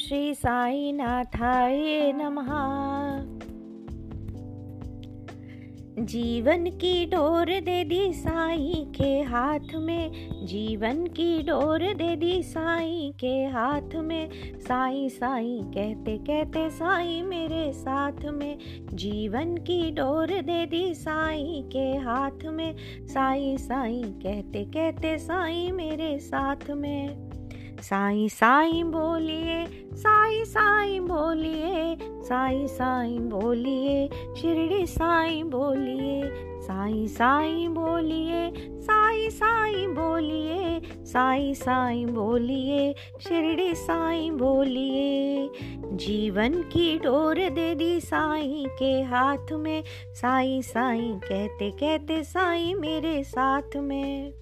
श्री साई नाथाय नमः। जीवन की डोर दे दी साई के हाथ में, जीवन की डोर दे दी साई के हाथ में। साई साई, कहते कहते साई मेरे साथ में, जीवन की डोर दे दी साई के हाथ में। साई साई, कहते कहते साई मेरे साथ में। साई साई बोलिए, साई साई बोलिए, साई साई बोलिए, शिरडी साई बोलिए, साई साई बोलिए, साई साई बोलिए, साई साई बोलिए, शिरडी साई बोलिए। जीवन की डोर दे दी साई के हाथ में, साई साई कहते कहते साई मेरे साथ में।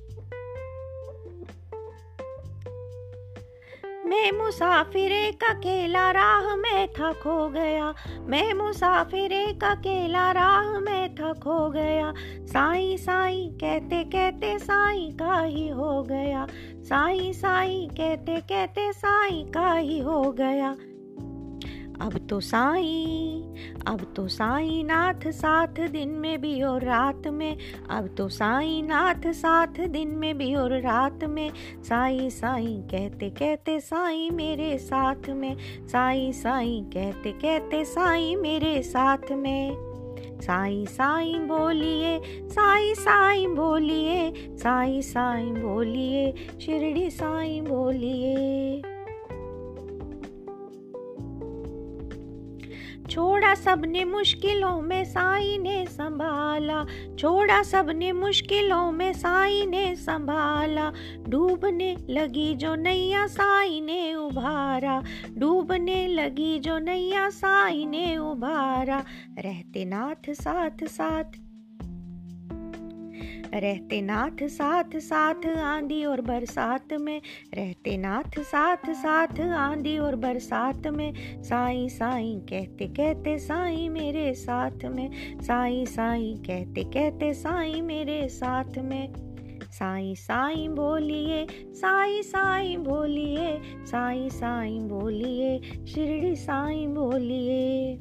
मैं मुसाफिर अकेला राह में था खो गया। मैं मुसाफिर अकेला राह में था खो गया। साई साई कहते कहते साई का ही हो गया। साई साई कहते कहते साई का ही हो गया। अब तो साई, अब तो साई नाथ साथ दिन में भी और रात में। अब तो साई नाथ साथ दिन में भी और रात में। साई साई कहते कहते साई मेरे साथ में। साई साई कहते कहते साई मेरे साथ में। साई साई बोलिए, साई साई बोलिए। साई साई बोलिए, शिरडी साई बोलिए। छोड़ा सबने मुश्किलों में साई ने संभाला, छोड़ा सबने मुश्किलों में साई ने संभाला। डूबने लगी जो नैया साई ने उभारा, डूबने लगी जो नैया साई ने उभारा। रहते नाथ साथ साथ रहते नाथ साथ साथ आंधी और बरसात में, रहते नाथ साथ साथ आंधी और बरसात में, साई साई कहते कहते साई मेरे साथ में, साई साई कहते कहते साई मेरे साथ में। साई साई बोलिए, साई साई बोलिए, साई साई बोलिए, शिरडी साई बोलिए।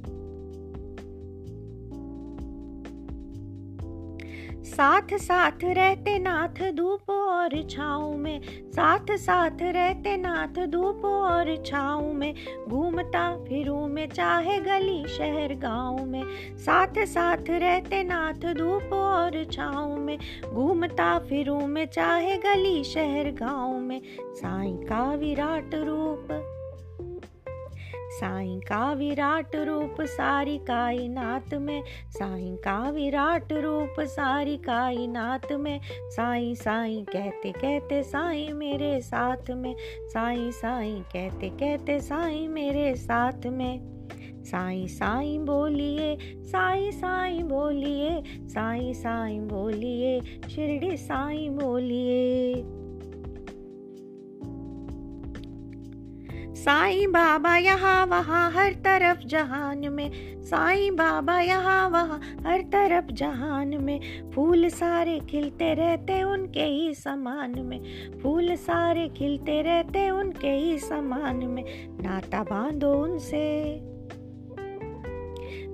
साथ साथ रहते नाथ धूप और छाँव में। साथ साथ रहते नाथ धूप और छाँव में। घूमता फिरूं में चाहे गली, शहर, गाँव में। साथ साथ रहते नाथ धूप और छाँव में। घूमता फिरूं में चाहे गली, शहर, गाँव में। साई का विराट रूप साई का विराट रूप सारी कायनात में, साई का विराट रूप सारी कायनात में, साई साई कहते कहते साई मेरे साथ में, साई साई कहते कहते साई मेरे साथ में। साई साई बोलिए, साई साई बोलिए, साई साई बोलिए, शिरडी साई बोलिए। साईं बाबा यहाँ, वहाँ, हर तरफ़ जहान में। साईं बाबा यहाँ, वहाँ, हर तरफ़ जहान में। फूल सारे खिलते रहते उनके ही समान में। फूल सारे खिलते रहते उनके ही समान में। नाता बांधो उनसे।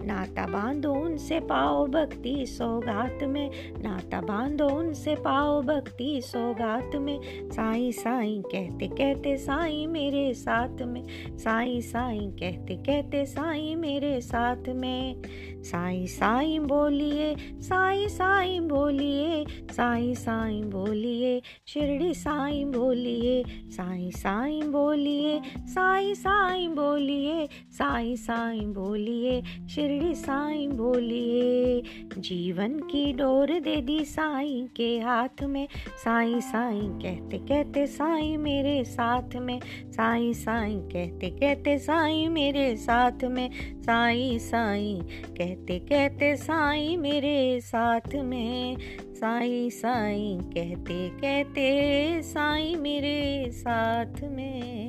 नाता बांधो उनसे पाओ भक्ति सौगात में नाता बांधो उनसे पाओ भक्ति सौगात में। साई साई कहते कहते साई मेरे साथ में, साई साई कहते कहते साई मेरे साथ में। साई साई बोलिए, साई साई बोलिए, साई साई बोलिए, शिरडी साई बोलिए, साई साई बोलिए, साई साई बोलिए, साई साई बोलिए शिरडी साई बोलिए, जीवन की डोर दे दी साई के हाथ में। साई साई कहते कहते साई मेरे साथ में। साई साई कहते कहते साई मेरे साथ में। साई साई कहते कहते साई मेरे साथ में। साई साई कहते कहते साई मेरे साथ में।